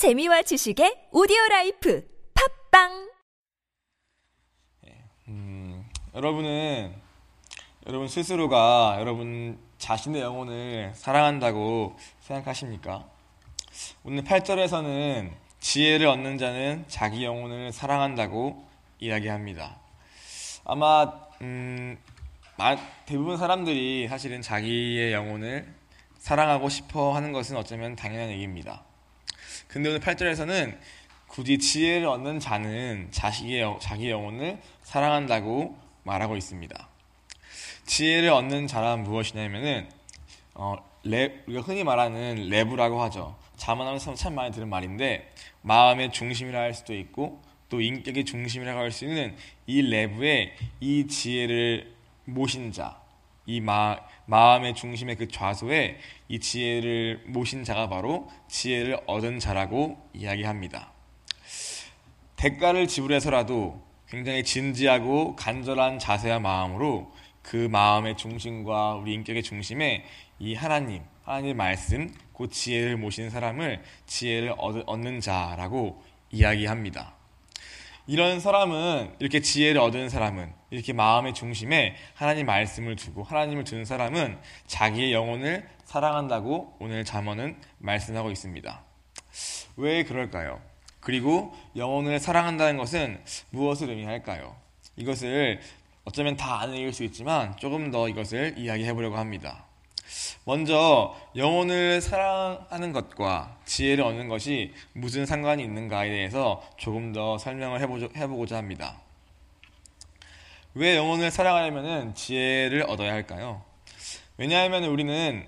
재미와 지식의 오디오 life 팟빵 음, 여러분은 여러분 스스로가 여러분 자신의 영혼을 사랑한다고 생각하십니까? 오늘 8절에서는 지혜를 얻는 자는 자기 영혼을 사랑한다고 이야기합니다. 아마 음, 마- 대부분 사람들이 사실은 자기의 영혼을 사랑하고 싶어 하는 것은 어쩌면 당연한 얘기입니다. 근데 오늘 8절에서는 굳이 지혜를 얻는 자는 자식의 영- 자기 영혼을 사랑한다고 말하고 있습니다. 지혜를 얻는 자란 무엇이냐면은 어, 랩, 우리가 흔히 말하는 레브라고 하죠. 자문하면서 참 많이 들은 말인데 마음의 중심이라 할 수도 있고 또 인격의 중심이라고 할 수 있는 이 레브에 이 지혜를 모신 자, 이 마, 마음의 중심의 그 좌소에 이 지혜를 모신 자가 바로 지혜를 얻은 자라고 이야기합니다. 대가를 지불해서라도 굉장히 진지하고 간절한 자세와 마음으로 그 마음의 중심과 우리 인격의 중심에 이 하나님, 하나님의 말씀, 그 지혜를 모신 사람을 지혜를 얻- 얻는 자라고 이야기합니다. 이런 사람은 이렇게 지혜를 얻은 사람은 이렇게 마음의 중심에 하나님 말씀을 두고 하나님을 두는 사람은 자기의 영혼을 사랑한다고 오늘 잠언은 말씀하고 있습니다. 왜 그럴까요? 그리고 영혼을 사랑한다는 것은 무엇을 의미할까요? 이것을 어쩌면 다 아는 얘기일 수 있지만 조금 더 이것을 이야기해 보려고 합니다. 먼저 영혼을 사랑하는 것과 지혜를 얻는 것이 무슨 상관이 있는가에 대해서 조금 더 설명을 해보고자 합니다. 왜 영혼을 사랑하려면 지혜를 얻어야 할까요? 왜냐하면 우리는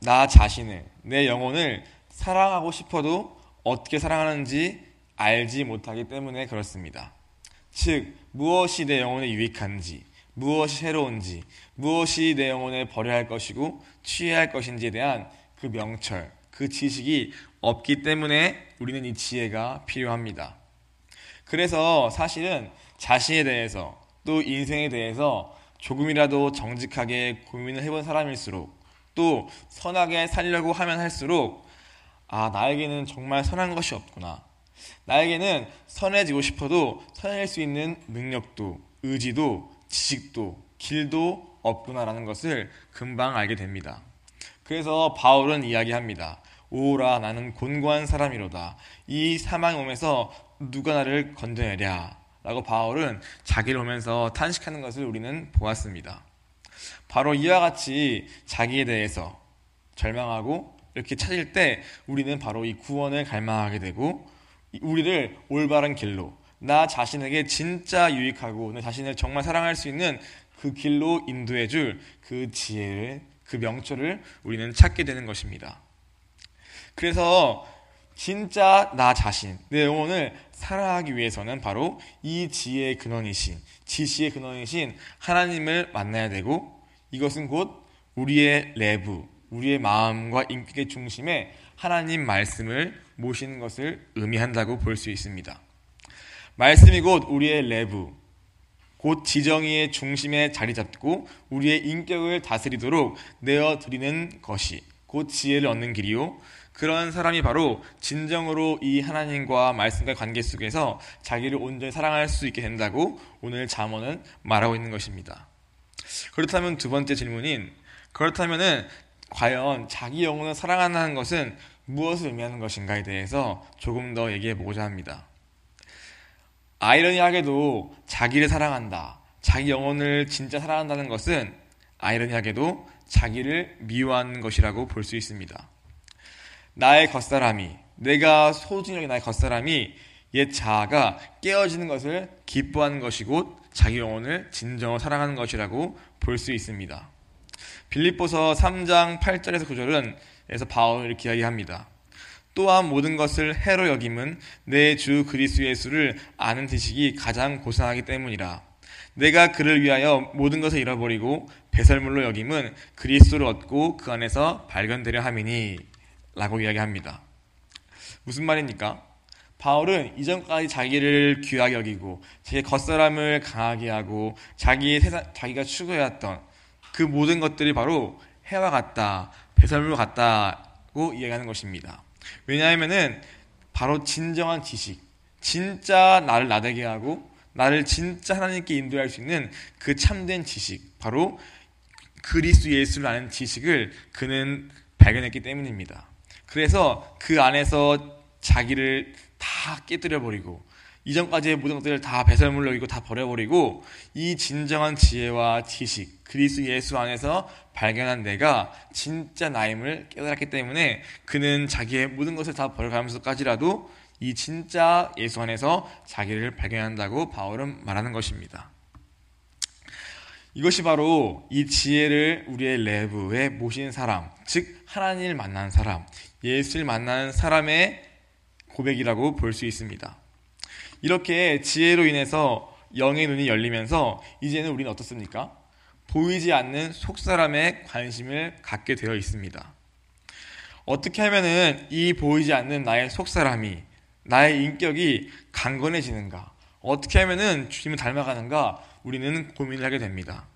나 자신을, 내 영혼을 사랑하고 싶어도 어떻게 사랑하는지 알지 못하기 때문에 그렇습니다. 즉, 무엇이 내 영혼에 유익한지, 무엇이 새로운지, 무엇이 내 영혼에 버려야 할 것이고 취해야 할 것인지에 대한 그 명철, 그 지식이 없기 때문에 우리는 이 지혜가 필요합니다. 그래서 사실은 자신에 대해서 또 인생에 대해서 조금이라도 정직하게 고민을 해본 사람일수록 또 선하게 살려고 하면 할수록 아, 나에게는 정말 선한 것이 없구나. 나에게는 선해지고 싶어도 선해질 수 있는 능력도, 의지도, 지식도, 길도 없구나라는 것을 금방 알게 됩니다. 그래서 바울은 이야기합니다. 오라 나는 곤고한 사람이로다. 이 사망의 몸에서 누가 나를 건져내랴. 라고 바울은 자기를 보면서 탄식하는 것을 우리는 보았습니다. 바로 이와 같이 자기에 대해서 절망하고 이렇게 찾을 때 우리는 바로 이 구원을 갈망하게 되고 우리를 올바른 길로 나 자신에게 진짜 유익하고 내 자신을 정말 사랑할 수 있는 그 길로 인도해 줄 그 지혜를 그 명철을 우리는 찾게 되는 것입니다. 그래서 진짜 나 자신, 내 영혼을 사랑하기 위해서는 바로 이 지혜의 근원이신, 지시의 근원이신 하나님을 만나야 되고 이것은 곧 우리의 내부, 우리의 마음과 인격의 중심에 하나님 말씀을 모시는 것을 의미한다고 볼 수 있습니다. 말씀이 곧 우리의 내부, 곧 지정의의 중심에 자리 잡고 우리의 인격을 다스리도록 내어 드리는 것이 곧 지혜를 얻는 길이요. 그런 사람이 바로 진정으로 이 하나님과 말씀과 관계 속에서 자기를 온전히 사랑할 수 있게 된다고 오늘 잠언은 말하고 있는 것입니다. 그렇다면 두 번째 질문인 그렇다면은 과연 자기 영혼을 사랑한다는 것은 무엇을 의미하는 것인가에 대해서 조금 더 얘기해 보고자 합니다. 아이러니하게도 자기를 사랑한다. 자기 영혼을 진짜 사랑한다는 것은 아이러니하게도 자기를 미워하는 것이라고 볼 수 있습니다. 나의 겉사람이, 내가 소중히 여긴 나의 겉사람이 옛 자아가 깨어지는 것을 기뻐하는 것이 곧 자기 영혼을 진정으로 사랑하는 것이라고 볼 수 있습니다. 빌립보서 3장 8절에서 9절은 에서 바울은 이렇게 이야기합니다. 또한 모든 것을 해로 여김은 내 주 그리스도 예수를 아는 지식이 가장 고상하기 때문이라. 내가 그를 위하여 모든 것을 잃어버리고 배설물로 여김은 그리스도를 얻고 그 안에서 발견되려 함이니 라고 이야기합니다. 무슨 말입니까? 바울은 이전까지 자기를 귀하게 여기고 자기 겉사람을 강하게 하고 자기의 세상, 자기가 추구해왔던 그 모든 것들이 바로 해와 같다, 배설물 같다고 이야기하는 것입니다. 왜냐하면은 바로 진정한 지식, 진짜 나를 나대게 하고 나를 진짜 하나님께 인도할 수 있는 그 참된 지식, 바로 그리스도 예수를 아는 지식을 그는 발견했기 때문입니다. 그래서 그 안에서 자기를 다 깨뜨려 버리고 이전까지의 모든 것들을 다 배설물로 이고 다 버려버리고 이 진정한 지혜와 지식 그리스도 예수 안에서 발견한 내가 진짜 나임을 깨달았기 때문에 그는 자기의 모든 것을 다 버려가면서까지라도 이 진짜 예수 안에서 자기를 발견한다고 바울은 말하는 것입니다. 이것이 바로 이 지혜를 우리의 내부에 모신 사람, 즉 하나님을 만난 사람, 예수를 만난 사람의 고백이라고 볼 수 있습니다. 이렇게 지혜로 인해서 영의 눈이 열리면서 이제는 우리는 어떻습니까? 보이지 않는 속사람의 관심을 갖게 되어 있습니다. 어떻게 하면은 이 보이지 않는 나의 속사람이 나의 인격이 강건해지는가? 어떻게 하면은 주님을 닮아가는가? 우리는 고민을 하게 됩니다.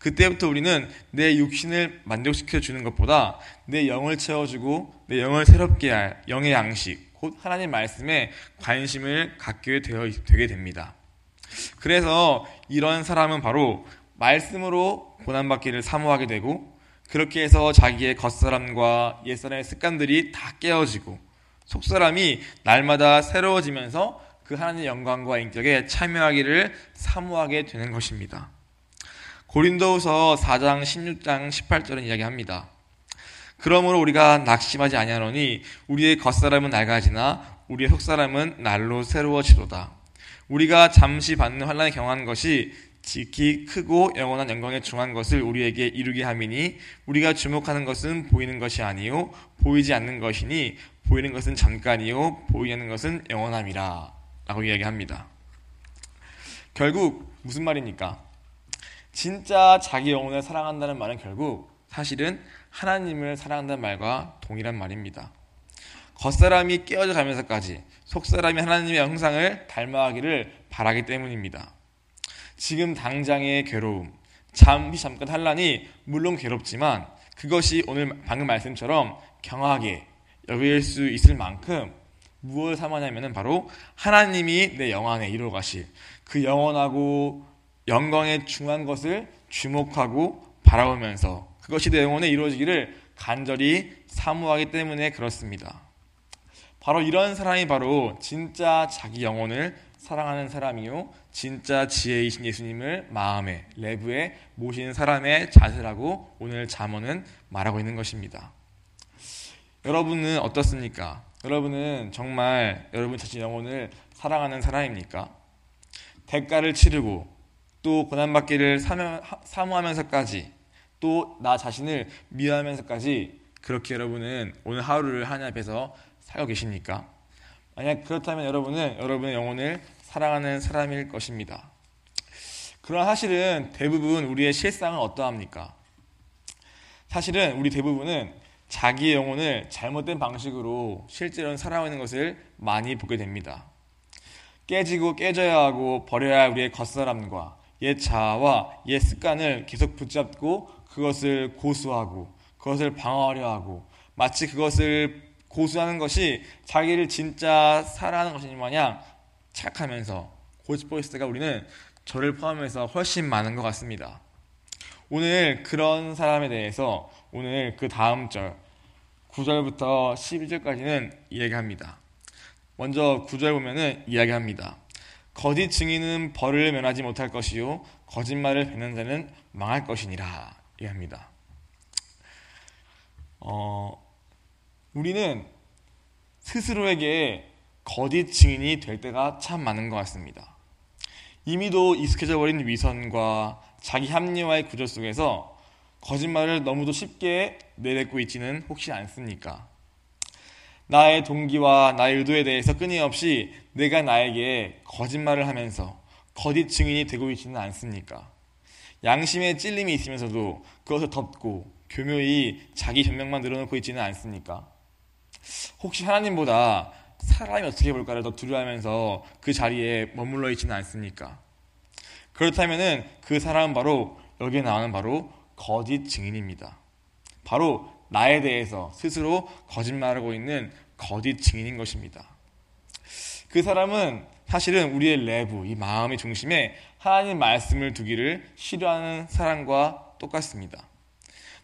그때부터 우리는 내 육신을 만족시켜 주는 것보다 내 영을 채워주고 내 영을 새롭게 할 영의 양식, 곧 하나님 말씀에 관심을 갖게 되어, 되게 됩니다. 그래서 이런 사람은 바로 말씀으로 고난받기를 사모하게 되고 그렇게 해서 자기의 겉사람과 옛사람의 습관들이 다 깨어지고 속사람이 날마다 새로워지면서 그 하나님의 영광과 인격에 참여하기를 사모하게 되는 것입니다. 고린도후서 4장 16장 18절은 이야기합니다. 그러므로 우리가 낙심하지 아니하노니 우리의 겉사람은 낡아지나 우리의 속사람은 날로 새로워지도다. 우리가 잠시 받는 환란에 경한 것이 지키 크고 영원한 영광에 중한 것을 우리에게 이루게 함이니 우리가 주목하는 것은 보이는 것이 아니요 보이지 않는 것이니 보이는 것은 잠깐이요 보이지 않는 것은 영원함이라 라고 이야기합니다. 결국 무슨 말입니까? 진짜 자기 영혼을 사랑한다는 말은 결국 사실은 하나님을 사랑한다는 말과 동일한 말입니다. 겉사람이 깨어져 가면서까지 속사람이 하나님의 형상을 닮아가기를 바라기 때문입니다. 지금 당장의 괴로움, 잠시 잠깐 환란이 물론 괴롭지만 그것이 오늘 방금 말씀처럼 경하게 여길 수 있을 만큼 무엇을 삼았냐면 바로 하나님이 내 영안에 이루어 가실 그 영원하고 영광에 중한 것을 주목하고 바라보면서 그것이 내 영혼에 이루어지기를 간절히 사모하기 때문에 그렇습니다. 바로 이런 사람이 바로 진짜 자기 영혼을 사랑하는 사람이요. 진짜 지혜이신 예수님을 마음에, 내부에 모시는 사람의 자세라고 오늘 잠언은 말하고 있는 것입니다. 여러분은 어떻습니까? 여러분은 정말 여러분 자신 영혼을 사랑하는 사람입니까? 대가를 치르고 또 고난받기를 사모하면서까지 또 나 자신을 미워하면서까지 그렇게 여러분은 오늘 하루를 하나님 앞에서 살고 계십니까? 만약 그렇다면 여러분은 여러분의 영혼을 사랑하는 사람일 것입니다. 그러나 사실은 대부분 우리의 실상은 어떠합니까? 사실은 우리 대부분은 자기의 영혼을 잘못된 방식으로 실제로는 살아가고 있는 것을 많이 보게 됩니다. 깨지고 깨져야 하고 버려야 할 우리의 겉사람과 옛 자아와 옛 습관을 계속 붙잡고 그것을 고수하고 그것을 방어하려 하고 마치 그것을 고수하는 것이 자기를 진짜 사랑하는 것인 마냥 착하면서 고스포이스가 우리는 저를 포함해서 훨씬 많은 것 같습니다. 오늘 그런 사람에 대해서 오늘 그 다음 절 9절부터 11절까지는 이야기합니다. 먼저 9절 보면은 이야기합니다. 거짓 증인은 벌을 면하지 못할 것이요 거짓말을 뱉는 자는 망할 것이니라 이 합니다. 어, 우리는 스스로에게 거짓 증인이 될 때가 참 많은 것 같습니다. 이미도 익숙해져 버린 위선과 자기 합리화의 구조 속에서 거짓말을 너무도 쉽게 내뱉고 있지는 혹시 않습니까? 나의 동기와 나의 의도에 대해서 끊임없이 내가 나에게 거짓말을 하면서 거짓 증인이 되고 있지는 않습니까? 양심의 찔림이 있으면서도 그것을 덮고 교묘히 자기 변명만 늘어놓고 있지는 않습니까? 혹시 하나님보다 사람이 어떻게 볼까를 더 두려워하면서 그 자리에 머물러 있지는 않습니까? 그렇다면은 그 사람은 바로 여기에 나오는 바로 거짓 증인입니다. 바로 나에 대해서 스스로 거짓말하고 있는 거짓 증인인 것입니다. 그 사람은 사실은 우리의 내부, 이 마음의 중심에 하나님 말씀을 두기를 싫어하는 사람과 똑같습니다.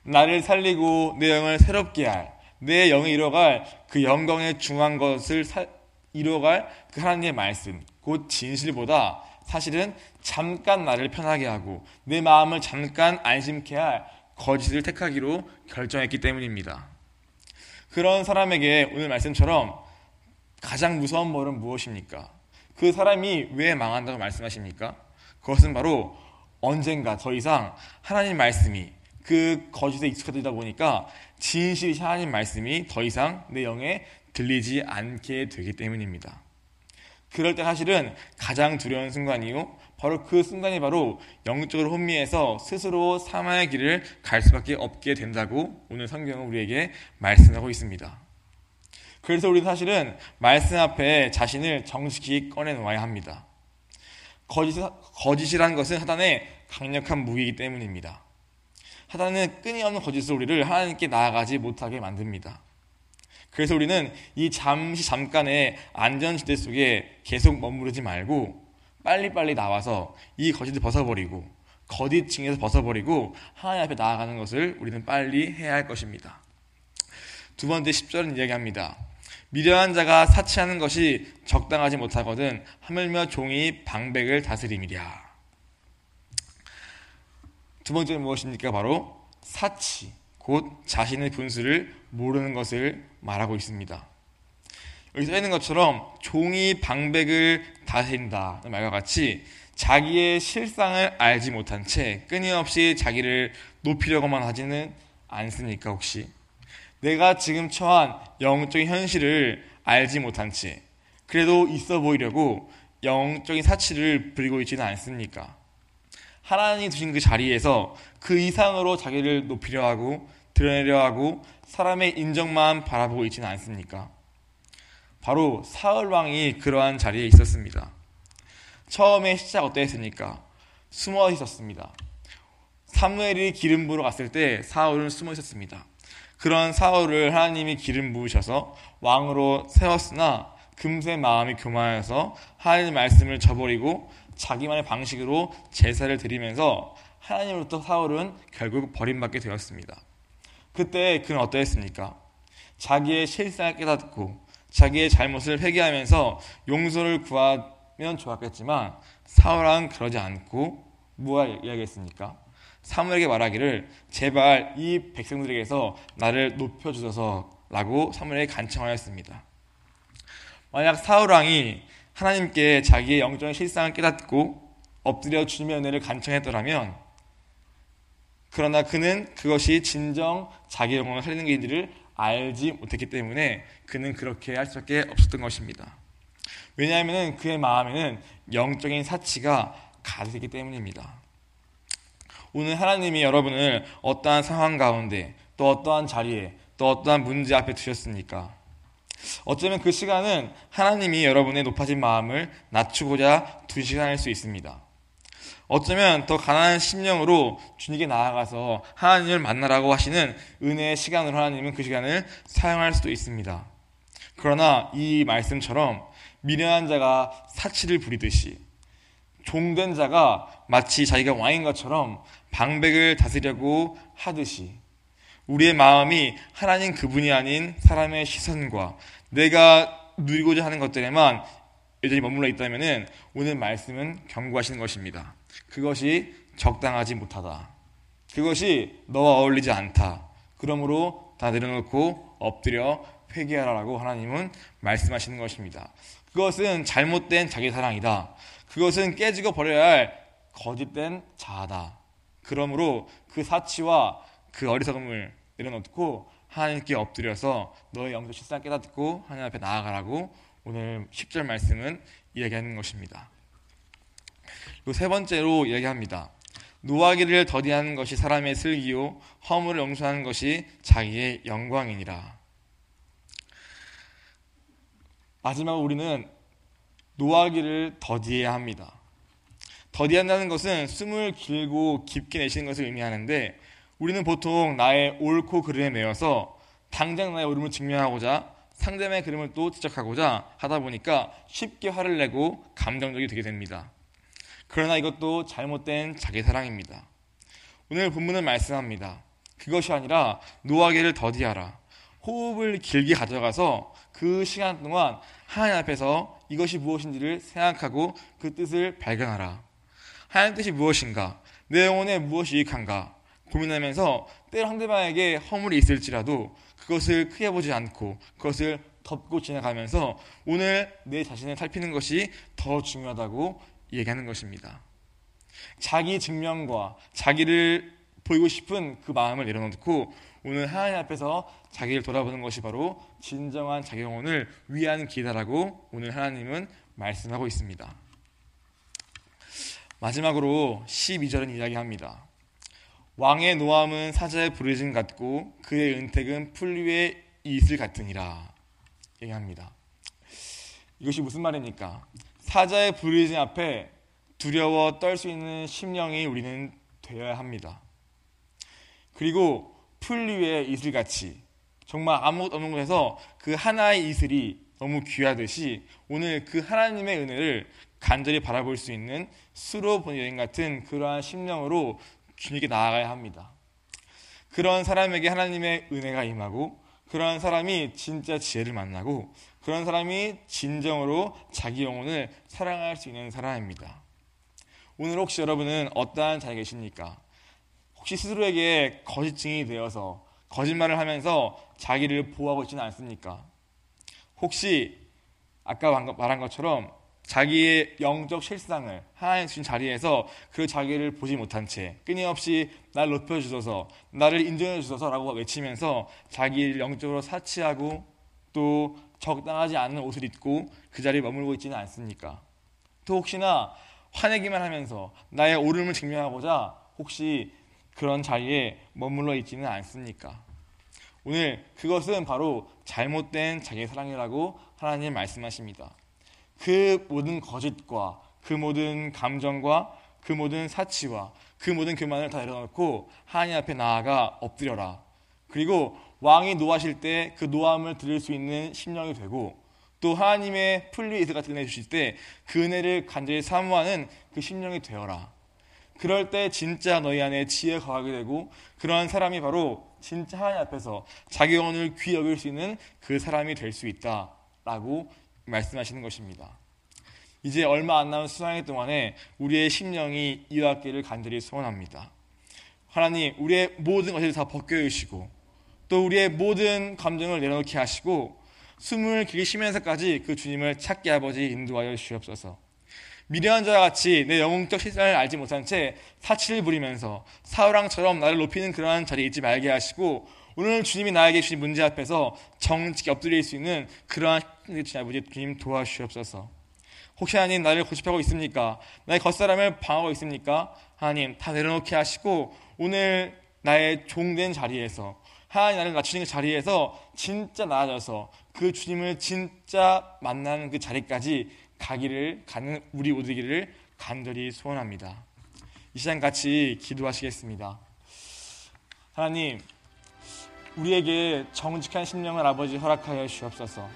나를 살리고 내 영을 새롭게 할, 내 영이 이뤄갈 그 영광의 중한 것을 사, 이뤄갈 그 하나님의 말씀, 곧 진실보다 사실은 잠깐 나를 편하게 하고 내 마음을 잠깐 안심케 할 거짓을 택하기로 결정했기 때문입니다. 그런 사람에게 오늘 말씀처럼 가장 무서운 벌은 무엇입니까? 그 사람이 왜 망한다고 말씀하십니까? 그것은 바로 언젠가 더 이상 하나님 말씀이 그 거짓에 익숙해지다 보니까 진실이 하나님 말씀이 더 이상 내 영에 들리지 않게 되기 때문입니다. 그럴 때 사실은 가장 두려운 순간이요. 바로 그 순간이 바로 영적으로 혼미해서 스스로 사망의 길을 갈 수밖에 없게 된다고 오늘 성경은 우리에게 말씀하고 있습니다. 그래서 우리는 사실은 말씀 앞에 자신을 정직히 꺼내놓아야 합니다. 거짓, 거짓이라는 것은 하단의 강력한 무기이기 때문입니다. 하단은 끊임없는 거짓으로 우리를 하나님께 나아가지 못하게 만듭니다. 그래서 우리는 이 잠시 잠깐의 안전지대 속에 계속 머무르지 말고 빨리빨리 나와서 이 거짓을 벗어버리고 거짓층에서 벗어버리고 하나님 앞에 나아가는 것을 우리는 빨리 해야 할 것입니다. 두 번째 10절은 이야기합니다. 미련한 자가 사치하는 것이 적당하지 못하거든 하물며 종이 방백을 다스림이랴. 두 번째는 무엇입니까? 바로 사치, 곧 자신의 분수를 모르는 것을 말하고 있습니다. 여기 써 있는 것처럼 종이 방백을 다스린다 말과 같이 자기의 실상을 알지 못한 채 끊임없이 자기를 높이려고만 하지는 않습니까 혹시? 내가 지금 처한 영적인 현실을 알지 못한 채 그래도 있어 보이려고 영적인 사치를 부리고 있지는 않습니까? 하나님이 두신 그 자리에서 그 이상으로 자기를 높이려 하고 드러내려 하고 사람의 인정만 바라보고 있지는 않습니까? 바로 사울 왕이 그러한 자리에 있었습니다. 처음에 시작 어떠했습니까? 숨어 있었습니다. 사무엘이 기름 부으러 갔을 때 사울은 숨어 있었습니다. 그런 사울을 하나님이 기름 부으셔서 왕으로 세웠으나 금세 마음이 교만해서 하나님의 말씀을 저버리고 자기만의 방식으로 제사를 드리면서 하나님으로부터 사울은 결국 버림받게 되었습니다. 그때 그는 어떠했습니까? 자기의 실상을 깨닫고 자기의 잘못을 회개하면서 용서를 구하면 좋았겠지만 사울은 그러지 않고 무엇 이야기했습니까? 사무엘에게 말하기를 제발 이 백성들에게서 나를 높여 주소서라고 사무엘에게 간청하였습니다. 만약 사울 왕이 하나님께 자기의 영적인 실상을 깨닫고 엎드려 주님의 은혜를 간청했더라면 그러나 그는 그것이 진정 자기 영혼을 살리는 게인지를 알지 못했기 때문에 그는 그렇게 할 수밖에 없었던 것입니다. 왜냐하면 그의 마음에는 영적인 사치가 가득했기 때문입니다. 오늘 하나님이 여러분을 어떠한 상황 가운데 또 어떠한 자리에 또 어떠한 문제 앞에 두셨습니까? 어쩌면 그 시간은 하나님이 여러분의 높아진 마음을 낮추고자 두 시간일 수 있습니다. 어쩌면 더 가난한 심령으로 주님께 나아가서 하나님을 만나라고 하시는 은혜의 시간으로 하나님은 그 시간을 사용할 수도 있습니다. 그러나 이 말씀처럼 미련한 자가 사치를 부리듯이 종된 자가 마치 자기가 왕인 것처럼 방백을 다스리려고 하듯이 우리의 마음이 하나님 그분이 아닌 사람의 시선과 내가 누리고자 하는 것들에만 여전히 머물러 있다면 오늘 말씀은 경고하시는 것입니다. 그것이 적당하지 못하다. 그것이 너와 어울리지 않다. 그러므로 다 내려놓고 엎드려 회개하라고 하나님은 말씀하시는 것입니다. 그것은 잘못된 자기 사랑이다. 그것은 깨지고 버려야 할 거짓된 자아다. 그러므로 그 사치와 그 어리석음을 내려놓고 하나님께 엎드려서 너의 영적 실상 깨닫고 하나님 앞에 나아가라고 오늘 10절 말씀은 이야기하는 것입니다. 세 번째로 이야기합니다. 노하기를 더디하는 것이 사람의 슬기요 허물을 용서하는 것이 자기의 영광이니라. 마지막으로 우리는 노하기를 더디해야 합니다. 더디한다는 것은 숨을 길고 깊게 내쉬는 것을 의미하는데 우리는 보통 나의 옳고 그름에 매여서 당장 나의 옳음을 증명하고자 상대방의 그림을 또 지적하고자 하다 보니까 쉽게 화를 내고 감정적이 되게 됩니다. 그러나 이것도 잘못된 자기 사랑입니다. 오늘 본문은 말씀합니다. 그것이 아니라 노하기를 더디하라. 호흡을 길게 가져가서 그 시간 동안 하나님 앞에서 이것이 무엇인지를 생각하고 그 뜻을 발견하라. 하나님 뜻이 무엇인가? 내 영혼에 무엇이 유익한가? 고민하면서 때로 상대방에게 허물이 있을지라도 그것을 크게 보지 않고 그것을 덮고 지나가면서 오늘 내 자신을 살피는 것이 더 중요하다고 얘기하는 것입니다. 자기 증명과 자기를 보이고 싶은 그 마음을 내려놓고 오늘 하나님 앞에서 자기를 돌아보는 것이 바로 진정한 자기 영혼을 위한 기다라고 오늘 하나님은 말씀하고 있습니다. 마지막으로 12절은 이야기합니다. 왕의 노함은 사자의 부르짖음 같고 그의 은택은 풀 위의 이슬 같으니라 얘기합니다. 이것이 무슨 말입니까? 사자의 부르짖음 앞에 두려워 떨 수 있는 심령이 우리는 되어야 합니다. 그리고 풀 위의 이슬같이 정말 아무것도 없는 곳에서 그 하나의 이슬이 너무 귀하듯이 오늘 그 하나님의 은혜를 간절히 바라볼 수 있는 수로 본 여인 같은 그러한 심령으로 주님께 나아가야 합니다. 그런 사람에게 하나님의 은혜가 임하고 그러한 사람이 진짜 지혜를 만나고 그런 사람이 진정으로 자기 영혼을 사랑할 수 있는 사람입니다. 오늘 혹시 여러분은 어떠한 자에 계십니까? 혹시 스스로에게 거짓증이 되어서 거짓말을 하면서 자기를 보호하고 있지는 않습니까? 혹시 아까 말한 것처럼 자기의 영적 실상을 하나님 주신 자리에서 그 자기를 보지 못한 채 끊임없이 날 높여주셔서 나를 인정해 주셔서라고 외치면서 자기를 영적으로 사치하고 또 적당하지 않는 옷을 입고 그 자리에 머물고 있지는 않습니까? 또 혹시나 화내기만 하면서 나의 옳음을 증명하고자 혹시 그런 자리에 머물러 있지는 않습니까? 오늘 그것은 바로 잘못된 자기 사랑이라고 하나님 말씀하십니다. 그 모든 거짓과 그 모든 감정과 그 모든 사치와 그 모든 교만을 다 내려놓고 하나님 앞에 나아가 엎드려라. 그리고 왕이 노하실 때 그 노함을 들을 수 있는 심령이 되고 또 하나님의 풀리 이스 같은 은혜 주실 때 그 은혜를 간절히 사모하는 그 심령이 되어라. 그럴 때 진짜 너희 안에 지혜가 가게 되고 그러한 사람이 바로 진짜 하나님 앞에서 자기 영혼을 귀 여길 수 있는 그 사람이 될 수 있다라고 말씀하시는 것입니다. 이제 얼마 안 남은 수상의 동안에 우리의 심령이 이와 같기를 간절히 소원합니다. 하나님, 우리의 모든 것을 다 벗겨주시고 또 우리의 모든 감정을 내려놓게 하시고 숨을 길게 쉬면서까지 그 주님을 찾게 아버지 인도하여 주옵소서. 미련한 자와 같이 내 영웅적 실상을 알지 못한 채 사치를 부리면서 사우랑처럼 나를 높이는 그러한 자리에 있지 말게 하시고 오늘 주님이 나에게 주신 문제 앞에서 정직히 엎드릴 수 있는 그러한 주님 아버지 주님 도와주시옵소서. 혹시 하나님 나를 고집하고 있습니까? 나의 겉사람을 방하고 있습니까? 하나님 다 내려놓게 하시고 오늘 나의 종된 자리에서 하나님 나를 낮추는 그 자리에서 진짜 나아져서 그 주님을 진짜 만나는 그 자리까지 가기를 가는 우리 모두기를 간절히 소원합니다. 이 시간 같이 기도하시겠습니다. 하나님, 우리에게 정직한 심령을 아버지 허락하여 주옵소서.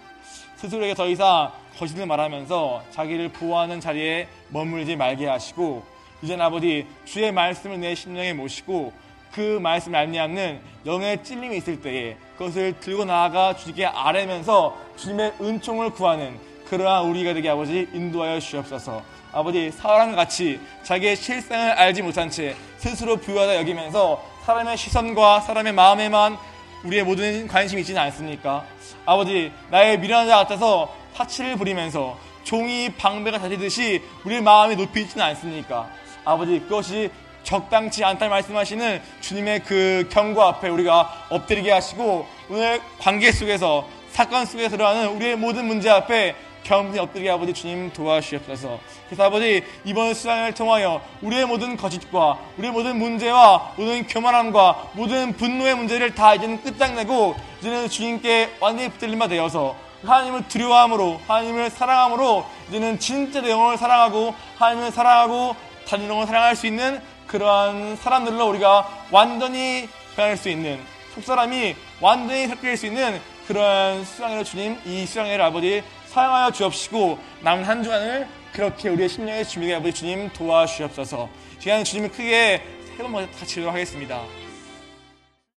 스스로에게 더 이상 거짓을 말하면서 자기를 보호하는 자리에 머물지 말게 하시고 이젠 아버지 주의 말씀을 내 심령에 모시고 그 말씀을 알미하는 영의 찔림이 있을 때에 그것을 들고 나아가 주님께 아뢰면서 주님의 은총을 구하는 그러한 우리가 되게 아버지 인도하여 주옵소서. 아버지 사람과 같이 자기의 실상을 알지 못한 채 스스로 부유하다 여기면서 사람의 시선과 사람의 마음에만 우리의 모든 관심이 있지는 않습니까? 아버지 나의 미련한 자 같아서 사치를 부리면서 종이 방배가 다지듯이 우리의 마음이 높이 있지는 않습니까? 아버지 그것이 적당치 않다 말씀하시는 주님의 그 경고 앞에 우리가 엎드리게 하시고 오늘 관계 속에서 사건 속에 들어가는 우리의 모든 문제 앞에 겸손히 엎드리게 아버지 주님 도와주시옵소서. 그래서 아버지 이번 수양을 통하여 우리의 모든 거짓과 우리의 모든 문제와 모든 교만함과 모든 분노의 문제를 다 이제는 끝장내고 이제는 주님께 완전히 붙들림 바 되어서 하나님을 두려워함으로 하나님을 사랑함으로 이제는 진짜 내 영혼을 사랑하고 하나님을 사랑하고 다른 영혼을 사랑할 수 있는 그러한 사람들로 우리가 완전히 변할 수 있는 속사람이 완전히 섞일 수 있는 그런 수양회를 주님 이 수양회를 아버지 사용하여 주옵시고 남은 한 주간을 그렇게 우리의 심령의 준비가 아버지 주님 도와주시옵소서 시간 주님을 크게 세번 같이 기도하겠습니다.